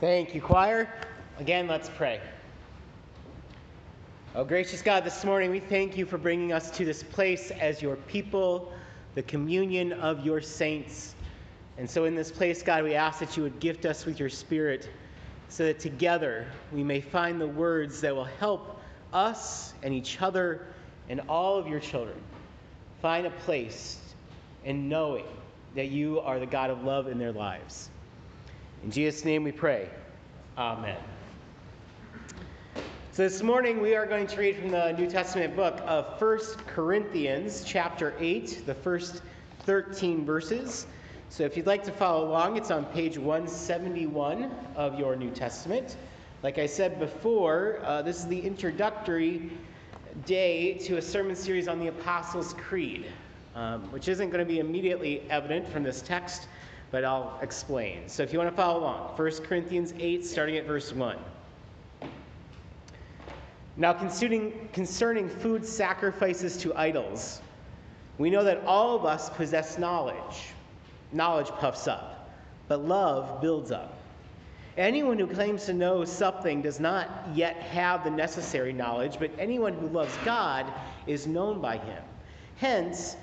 Thank you, choir. Again, let's pray. Oh, gracious God, this morning we thank you for bringing us to this place as your people, the communion of your saints. And so, in this place, God, we ask that you would gift us with your spirit so that together we may find the words that will help us and each other and all of your children find a place in knowing that you are the God of love in their lives. In Jesus' name we pray. Amen. So this morning we are going to read from the New Testament book of First Corinthians, chapter 8, the first 13 verses. So if you'd like to follow along, it's on page 171 of your New Testament. Like I said before, uh, this is the introductory day to a sermon series on the Apostles' Creed, um, which isn't going to be immediately evident from this text, but I'll explain. So if you want to follow along, 1 Corinthians 8, starting at verse 1. Now, concerning, concerning food sacrifices to idols, we know that all of us possess knowledge. Knowledge puffs up, but love builds up. Anyone who claims to know something does not yet have the necessary knowledge, but anyone who loves God is known by him. Hence,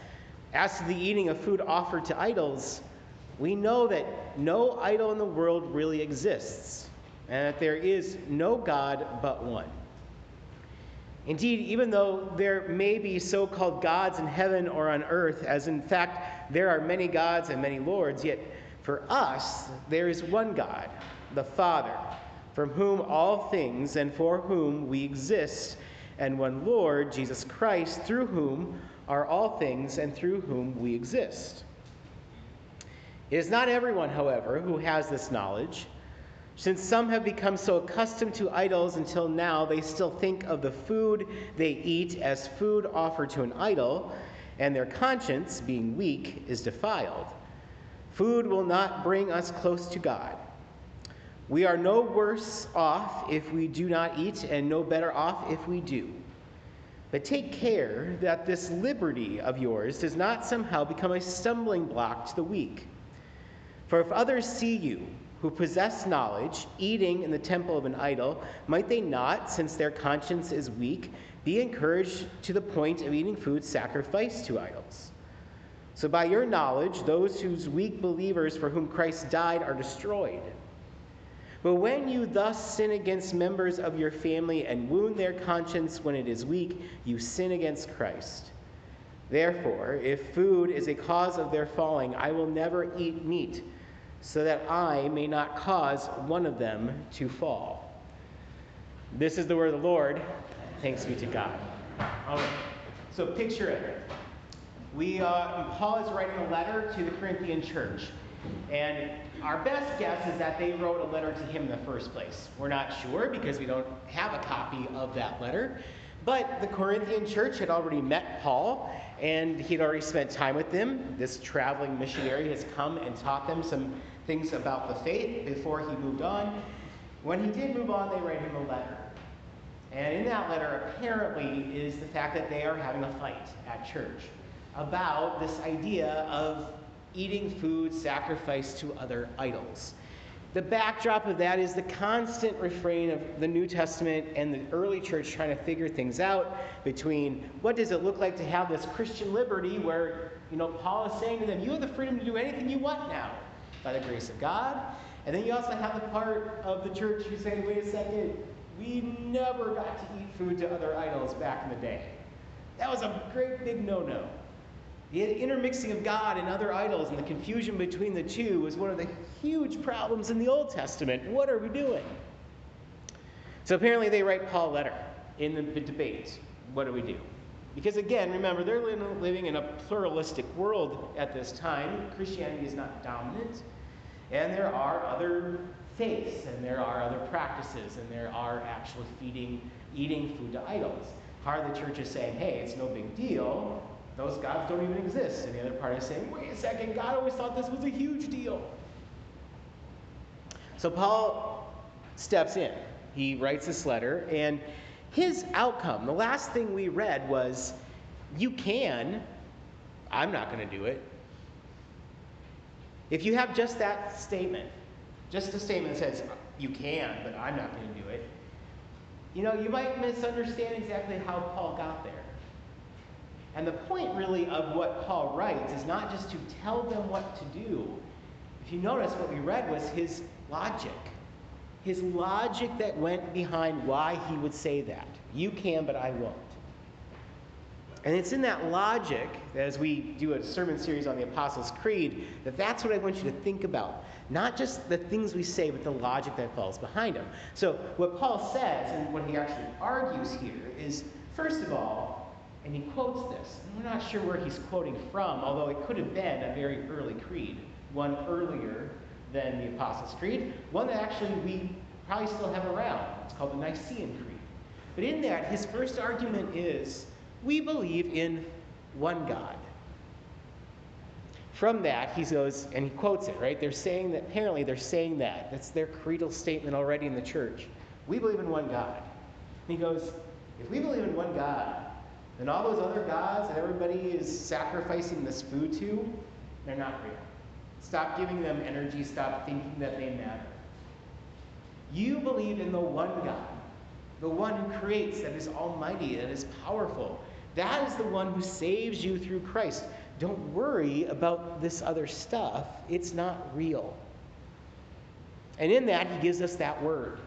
as to the eating of food offered to idols, we know that no idol in the world really exists, and that there is no God but one. Indeed, even though there may be so called gods in heaven or on earth, as in fact there are many gods and many lords, yet for us there is one God, the Father, from whom all things and for whom we exist, and one Lord, Jesus Christ, through whom are all things and through whom we exist. It is not everyone, however, who has this knowledge. Since some have become so accustomed to idols until now, they still think of the food they eat as food offered to an idol, and their conscience, being weak, is defiled. Food will not bring us close to God. We are no worse off if we do not eat, and no better off if we do. But take care that this liberty of yours does not somehow become a stumbling block to the weak. For if others see you, who possess knowledge, eating in the temple of an idol, might they not, since their conscience is weak, be encouraged to the point of eating food sacrificed to idols? So by your knowledge, those whose weak believers for whom Christ died are destroyed. But when you thus sin against members of your family and wound their conscience when it is weak, you sin against Christ. Therefore, if food is a cause of their falling, I will never eat meat so that I may not cause one of them to fall. This is the word of the Lord. Thanks be to God. So picture it. We, uh, Paul is writing a letter to the Corinthian church, and our best guess is that they wrote a letter to him in the first place. We're not sure because we don't have a copy of that letter. But the Corinthian church had already met Paul, and he'd already spent time with them. This traveling missionary has come and taught them some things about the faith before he moved on. When he did move on, they write him a letter. And in that letter, apparently, is the fact that they are having a fight at church about this idea of eating food sacrificed to other idols. The backdrop of that is the constant refrain of the New Testament and the early church trying to figure things out between what does it look like to have this Christian liberty where, you know, Paul is saying to them, you have the freedom to do anything you want now by the grace of God. And then you also have the part of the church who say, wait a second, we never got to eat food to other idols back in the day. That was a great big no no. The intermixing of God and other idols and the confusion between the two was one of the huge problems in the Old Testament. What are we doing? So apparently they write Paul a letter in the debate. What do we do? Because again, remember, they're living in a pluralistic world at this time. Christianity is not dominant. And there are other faiths, and there are other practices, and there are actually feeding, eating food to idols. Part of the church is saying, hey, it's no big deal. Those gods don't even exist. And the other part is saying, wait a second, God always thought this was a huge deal. So Paul steps in. He writes this letter, and his outcome, the last thing we read was, you can, I'm not going to do it. If you have just that statement, just a statement that says, you can, but I'm not going to do it, you know, you might misunderstand exactly how Paul got there. And the point really of what Paul writes is not just to tell them what to do. If you notice, what we read was his logic. His logic that went behind why he would say that. You can, but I won't. And it's in that logic, as we do a sermon series on the Apostles' Creed, that that's what I want you to think about. Not just the things we say, but the logic that falls behind them. So, what Paul says, and what he actually argues here, is first of all, and he quotes this. And we're not sure where he's quoting from, although it could have been a very early creed, one earlier than the Apostles' Creed, one that actually we probably still have around. It's called the Nicene Creed. But in that, his first argument is we believe in one God. From that, he goes, and he quotes it, right? They're saying that, apparently, they're saying that. That's their creedal statement already in the church. We believe in one God. And he goes, if we believe in one God, then all those other gods that everybody is sacrificing this food to, they're not real. Stop giving them energy. Stop thinking that they matter. You believe in the one God, the one who creates, that is almighty, that is powerful. That is the one who saves you through Christ. Don't worry about this other stuff, it's not real. And in that, he gives us that word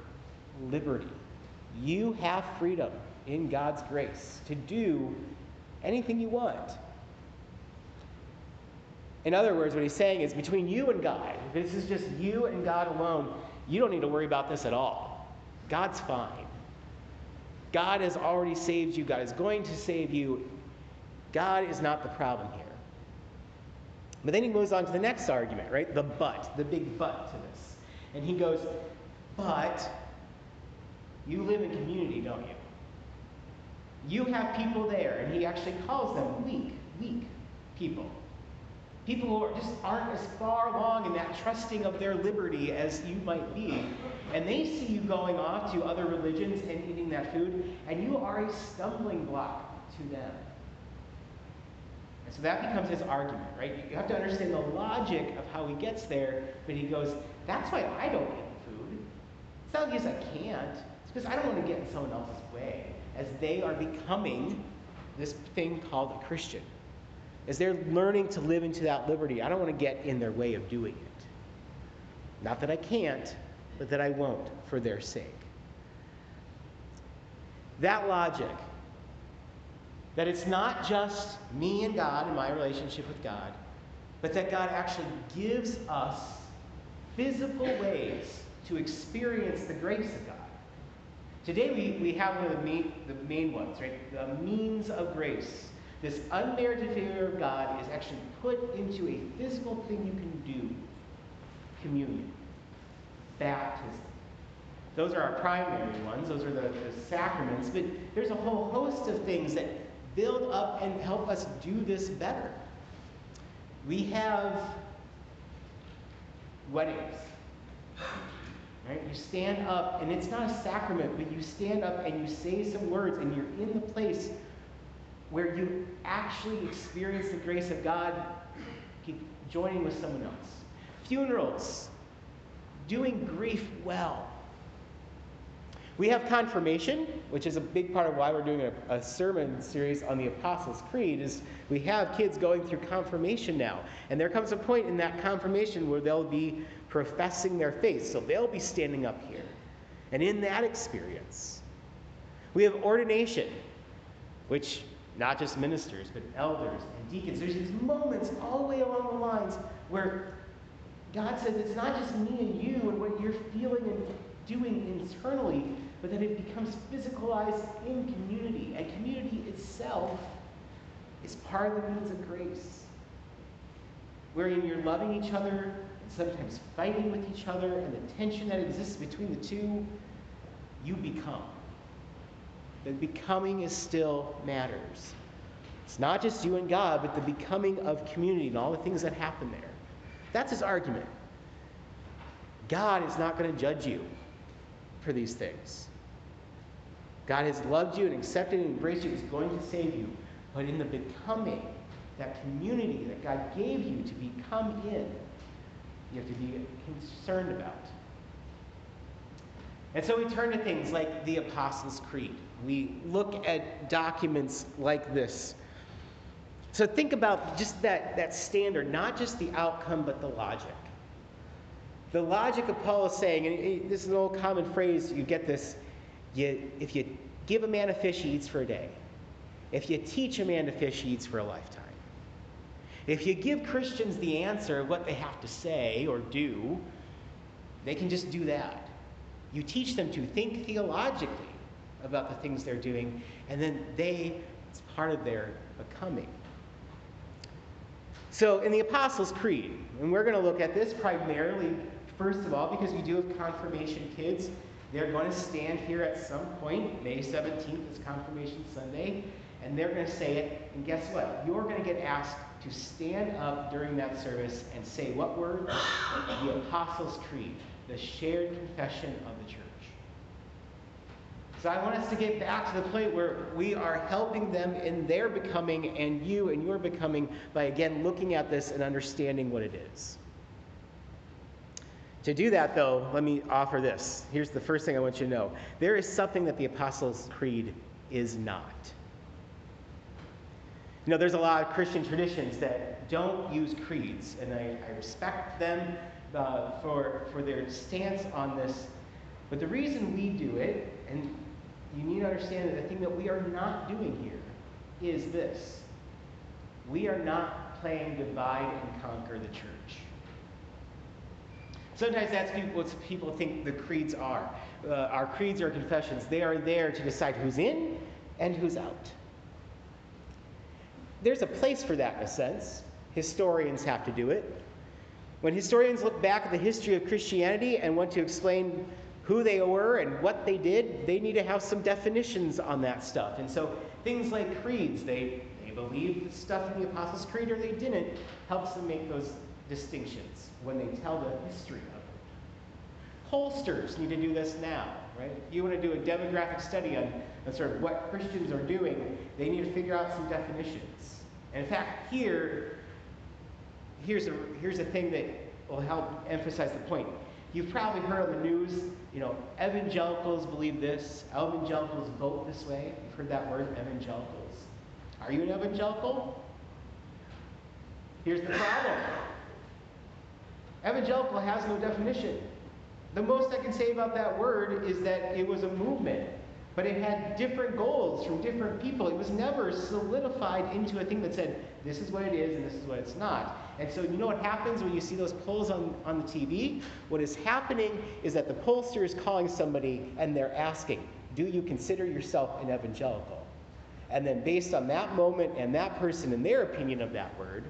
liberty. You have freedom in God's grace to do anything you want. In other words, what he's saying is between you and God, this is just you and God alone, you don't need to worry about this at all. God's fine. God has already saved you, God is going to save you. God is not the problem here. But then he moves on to the next argument, right? The but, the big but to this. And he goes, But you live in community, don't you? You have people there, and he actually calls them weak, weak people. People who are, just aren't as far along in that trusting of their liberty as you might be. And they see you going off to other religions and eating that food, and you are a stumbling block to them. And so that becomes his argument, right? You have to understand the logic of how he gets there, but he goes, that's why I don't eat food. It's not because I can't, it's because I don't want to get in someone else's way as they are becoming this thing called a Christian. As they're learning to live into that liberty, I don't want to get in their way of doing it. Not that I can't, but that I won't for their sake. That logic, that it's not just me and God and my relationship with God, but that God actually gives us physical ways to experience the grace of God. Today we, we have one of the main, the main ones, right? The means of grace. This unmerited favor of God is actually put into a physical thing you can do communion, baptism. Those are our primary ones, those are the, the sacraments, but there's a whole host of things that build up and help us do this better. We have weddings. Right? You stand up, and it's not a sacrament, but you stand up and you say some words, and you're in the place where you actually experience the grace of God joining with someone else. Funerals, doing grief well. We have confirmation, which is a big part of why we're doing a, a, sermon series on the Apostles' Creed, is we have kids going through confirmation now. And there comes a point in that confirmation where they'll be professing their faith. So they'll be standing up here. And in that experience, we have ordination, which not just ministers, but elders and deacons. There's these moments all the way along the lines where God says it's not just me and you and what you're feeling and doing internally, but that it becomes physicalized in community. And community itself is part of the means of grace, wherein you're loving each other and sometimes fighting with each other, and the tension that exists between the two, you become. The becoming is still matters. It's not just you and God, but the becoming of community and all the things that happen there. That's his argument. God is not going to judge you for these things. God has loved you and accepted and embraced you, He's going to save you. But in the becoming, that community that God gave you to become in, you have to be concerned about. And so we turn to things like the Apostles' Creed. We look at documents like this. So think about just that, that standard, not just the outcome, but the logic. The logic of Paul is saying, and this is an old common phrase, you get this you, if you give a man a fish, he eats for a day. If you teach a man to fish, he eats for a lifetime. If you give Christians the answer of what they have to say or do, they can just do that. You teach them to think theologically about the things they're doing, and then they, it's part of their becoming. So, in the Apostles' Creed, and we're going to look at this primarily, first of all, because we do have confirmation kids. They're going to stand here at some point. May 17th is Confirmation Sunday, and they're going to say it. And guess what? You're going to get asked to stand up during that service and say what word? the Apostles' Creed, the shared confession of the church. So I want us to get back to the point where we are helping them in their becoming and you and your becoming by again looking at this and understanding what it is. To do that, though, let me offer this. Here's the first thing I want you to know there is something that the Apostles' Creed is not. You know, there's a lot of Christian traditions that don't use creeds, and I, I respect them uh, for, for their stance on this. But the reason we do it, and you need to understand that the thing that we are not doing here is this we are not playing divide and conquer the church. Sometimes that's what people think the creeds are. Uh, our creeds are confessions. They are there to decide who's in and who's out. There's a place for that in a sense. Historians have to do it. When historians look back at the history of Christianity and want to explain who they were and what they did, they need to have some definitions on that stuff. And so things like creeds, they, they believed the stuff in the Apostles' Creed or they didn't, helps them make those distinctions when they tell the history of it. Pollsters need to do this now, right? If you want to do a demographic study on, on sort of what Christians are doing, they need to figure out some definitions. And in fact, here, here's a, here's a thing that will help emphasize the point. You've probably heard on the news, you know, evangelicals believe this, evangelicals vote this way. You've heard that word, evangelicals. Are you an evangelical? Here's the problem evangelical has no definition. The most I can say about that word is that it was a movement, but it had different goals from different people. It was never solidified into a thing that said, this is what it is and this is what it's not. And so you know what happens when you see those polls on, on the TV? What is happening is that the pollster is calling somebody and they're asking, do you consider yourself an evangelical? And then based on that moment and that person and their opinion of that word,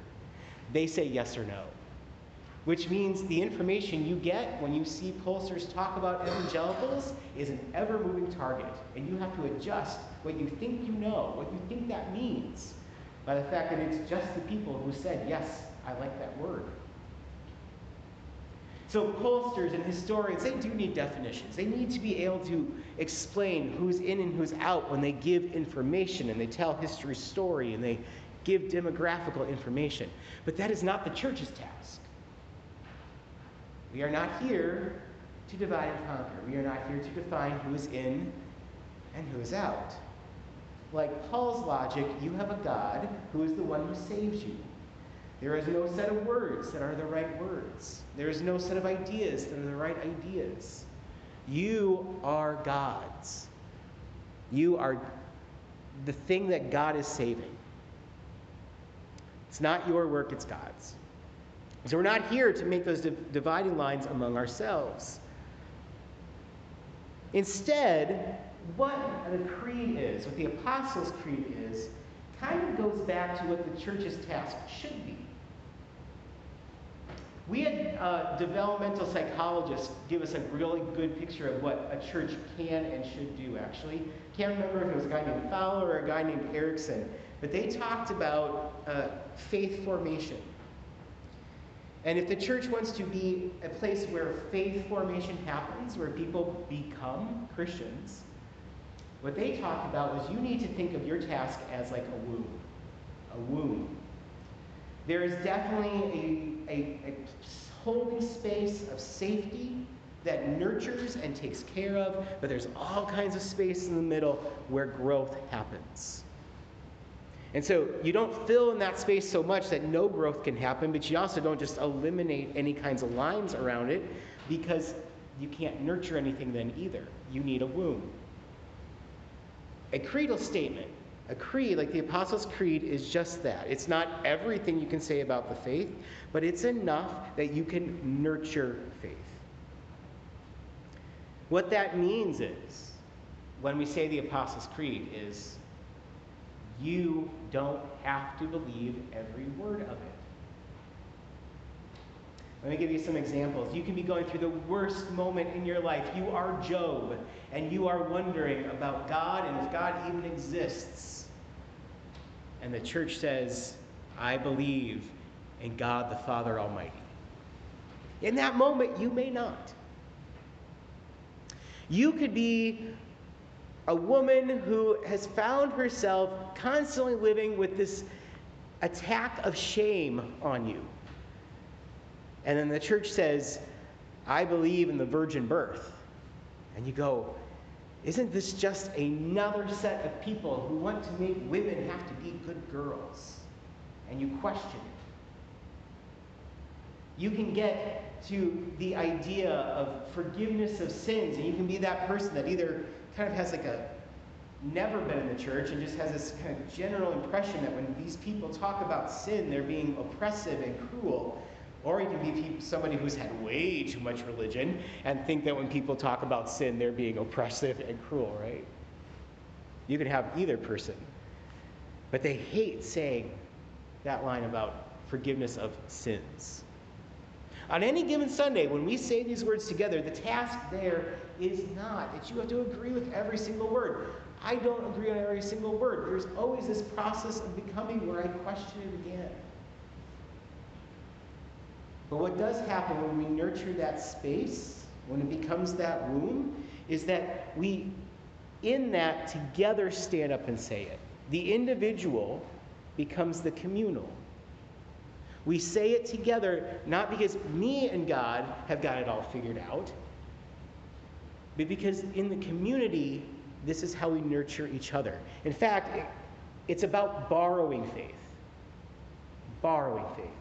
they say yes or no. Which means the information you get when you see pollsters talk about evangelicals is an ever moving target. And you have to adjust what you think you know, what you think that means, by the fact that it's just the people who said, yes, I like that word. So pollsters and historians, they do need definitions. They need to be able to explain who's in and who's out when they give information and they tell history story and they give demographical information. But that is not the church's task. We are not here to divide and conquer. We are not here to define who is in and who is out. Like Paul's logic, you have a God who is the one who saves you. There is no set of words that are the right words. There is no set of ideas that are the right ideas. You are God's. You are the thing that God is saving. It's not your work, it's God's. So we're not here to make those dividing lines among ourselves. Instead, what the creed is, what the Apostles' Creed is, kind of goes back to what the church's task should be. We had uh, developmental psychologists give us a really good picture of what a church can and should do, actually. Can't remember if it was a guy named Fowler or a guy named Erikson, but they talked about uh, faith formation. And if the church wants to be a place where faith formation happens, where people become Christians, what they talked about was you need to think of your task as like a womb. A womb. There is definitely a, a, a holding space of safety that nurtures and takes care of, but there's all kinds of space in the middle where growth happens. And so you don't fill in that space so much that no growth can happen, but you also don't just eliminate any kinds of lines around it because you can't nurture anything then either. You need a womb. A creedal statement, a creed like the Apostles' Creed, is just that. It's not everything you can say about the faith, but it's enough that you can nurture faith. What that means is, when we say the Apostles' Creed, is you don't have to believe every word of it. Let me give you some examples. You can be going through the worst moment in your life. You are Job, and you are wondering about God and if God even exists. And the church says, I believe in God the Father Almighty. In that moment, you may not. You could be a woman who has found herself constantly living with this attack of shame on you. And then the church says, I believe in the virgin birth. And you go, isn't this just another set of people who want to make women have to be good girls? And you question it. You can get to the idea of forgiveness of sins, and you can be that person that either kind of has like a never been in the church and just has this kind of general impression that when these people talk about sin, they're being oppressive and cruel. Or you can be somebody who's had way too much religion and think that when people talk about sin, they're being oppressive and cruel, right? You can have either person. But they hate saying that line about forgiveness of sins. On any given Sunday, when we say these words together, the task there is not that you have to agree with every single word. I don't agree on every single word. There's always this process of becoming where I question it again. But what does happen when we nurture that space, when it becomes that womb, is that we, in that, together stand up and say it. The individual becomes the communal. We say it together not because me and God have got it all figured out, but because in the community, this is how we nurture each other. In fact, it's about borrowing faith. Borrowing faith.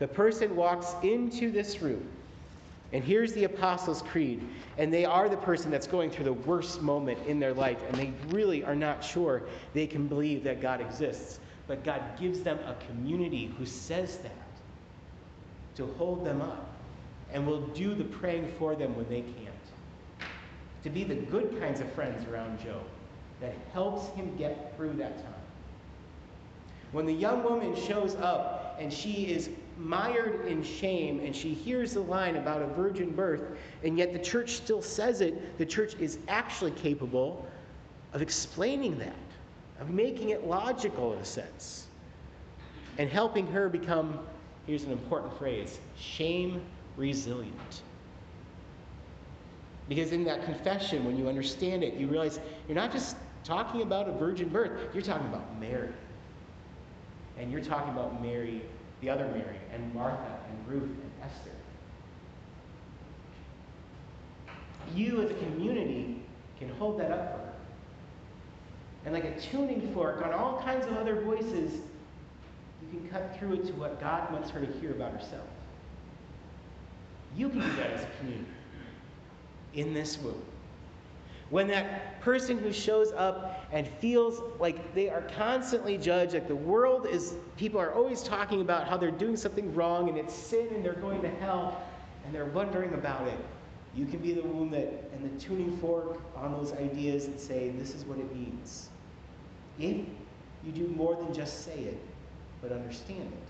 The person walks into this room, and here's the Apostles' Creed, and they are the person that's going through the worst moment in their life, and they really are not sure they can believe that God exists. But God gives them a community who says that to hold them up and will do the praying for them when they can't. To be the good kinds of friends around Job that helps him get through that time. When the young woman shows up and she is mired in shame and she hears the line about a virgin birth, and yet the church still says it, the church is actually capable of explaining that, of making it logical in a sense, and helping her become here's an important phrase shame resilient. Because in that confession, when you understand it, you realize you're not just talking about a virgin birth, you're talking about Mary. And you're talking about Mary, the other Mary, and Martha, and Ruth, and Esther. You as a community can hold that up for her. And like a tuning fork on all kinds of other voices, you can cut through it to what God wants her to hear about herself. You can do that as a community in this womb. When that person who shows up and feels like they are constantly judged, like the world is, people are always talking about how they're doing something wrong and it's sin and they're going to hell and they're wondering about it. You can be the womb that, and the tuning fork on those ideas and say, this is what it means. If you do more than just say it, but understand it.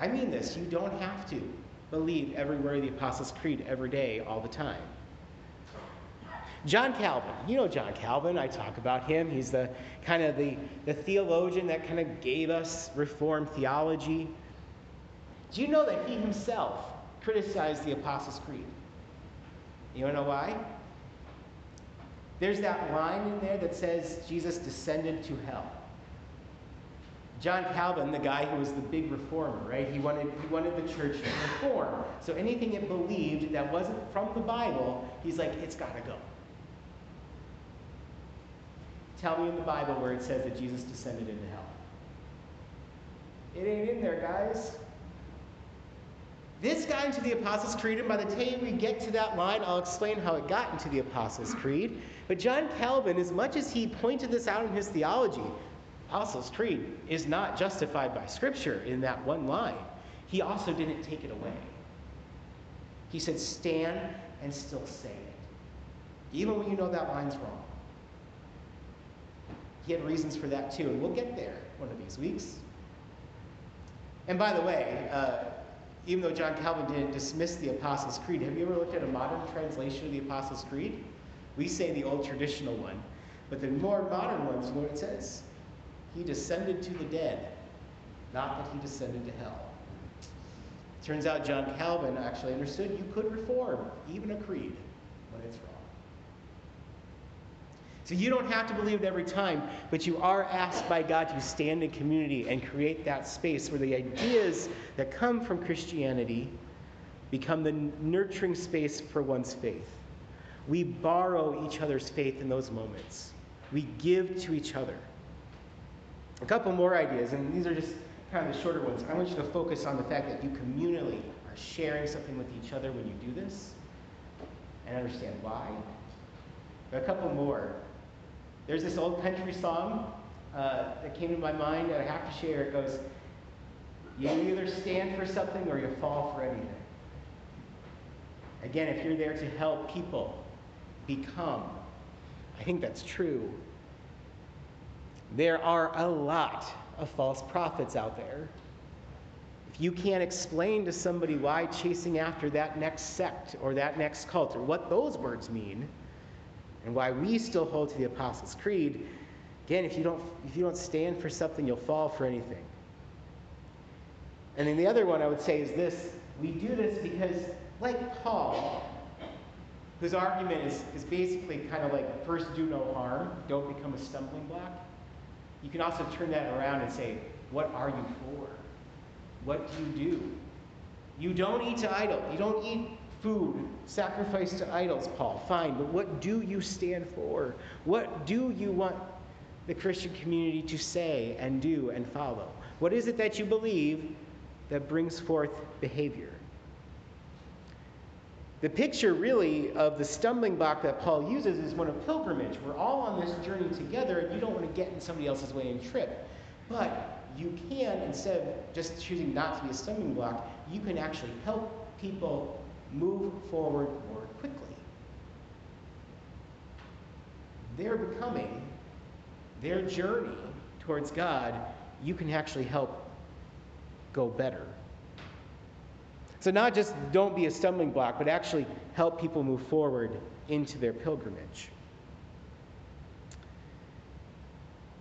I mean this, you don't have to believe every word of the Apostles' Creed every day, all the time. John Calvin, you know John Calvin, I talk about him. He's the kind of the, the theologian that kind of gave us Reformed theology. Do you know that he himself criticized the Apostles' Creed? You want to know why? There's that line in there that says Jesus descended to hell. John Calvin, the guy who was the big reformer, right? He wanted, he wanted the church to reform. So anything it believed that wasn't from the Bible, he's like, it's got to go. Tell me in the Bible where it says that Jesus descended into hell. It ain't in there, guys. This got into the Apostles' Creed, and by the time we get to that line, I'll explain how it got into the Apostles' Creed. But John Calvin, as much as he pointed this out in his theology, Apostles' Creed is not justified by Scripture in that one line. He also didn't take it away. He said, stand and still say it, even when you know that line's wrong. He had reasons for that too, and we'll get there one of these weeks. And by the way, uh, even though John Calvin didn't dismiss the Apostles' Creed, have you ever looked at a modern translation of the Apostles' Creed? We say the old traditional one, but the more modern ones, you know what it says? He descended to the dead, not that he descended to hell. Turns out John Calvin actually understood you could reform even a creed when it's wrong. So you don't have to believe it every time, but you are asked by God to stand in community and create that space where the ideas that come from Christianity become the nurturing space for one's faith. We borrow each other's faith in those moments. We give to each other. A couple more ideas, and these are just kind of the shorter ones. I want you to focus on the fact that you communally are sharing something with each other when you do this and understand why. But a couple more. There's this old country song uh, that came to my mind that I have to share. It goes, You either stand for something or you fall for anything. Again, if you're there to help people become, I think that's true. There are a lot of false prophets out there. If you can't explain to somebody why chasing after that next sect or that next cult or what those words mean, and why we still hold to the Apostles' Creed, again, if you don't, if you don't stand for something, you'll fall for anything. And then the other one I would say is this we do this because, like Paul, whose argument is, is basically kind of like first do no harm, don't become a stumbling block. You can also turn that around and say, what are you for? What do you do? You don't eat to idol. You don't eat food sacrifice to idols, Paul. Fine, but what do you stand for? What do you want the Christian community to say and do and follow? What is it that you believe that brings forth behavior? The picture, really, of the stumbling block that Paul uses is one of pilgrimage. We're all on this journey together, and you don't want to get in somebody else's way and trip. But you can, instead of just choosing not to be a stumbling block, you can actually help people move forward more quickly. Their becoming, their journey towards God, you can actually help go better. So, not just don't be a stumbling block, but actually help people move forward into their pilgrimage.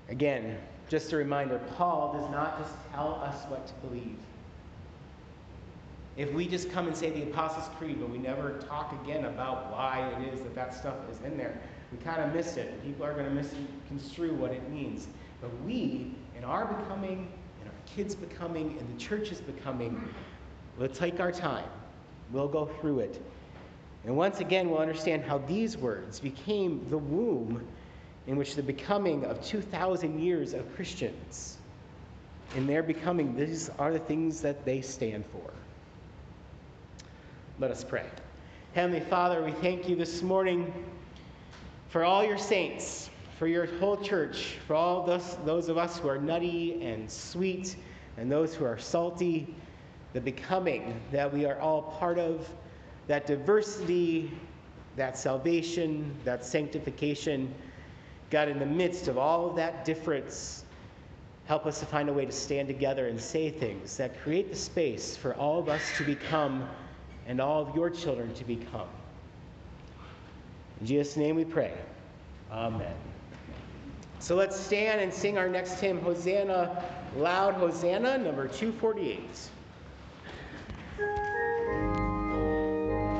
Again, just a reminder Paul does not just tell us what to believe. If we just come and say the Apostles' Creed, but we never talk again about why it is that that stuff is in there, we kind of miss it. People are going to misconstrue what it means. But we, in our becoming, in our kids' becoming, in the church's becoming, We'll take our time. We'll go through it. And once again, we'll understand how these words became the womb in which the becoming of 2,000 years of Christians, in their becoming, these are the things that they stand for. Let us pray. Heavenly Father, we thank you this morning for all your saints, for your whole church, for all those, those of us who are nutty and sweet, and those who are salty the becoming that we are all part of, that diversity, that salvation, that sanctification. God, in the midst of all of that difference, help us to find a way to stand together and say things that create the space for all of us to become and all of your children to become. In Jesus' name we pray. Amen. So let's stand and sing our next hymn, Hosanna, Loud Hosanna, number 248.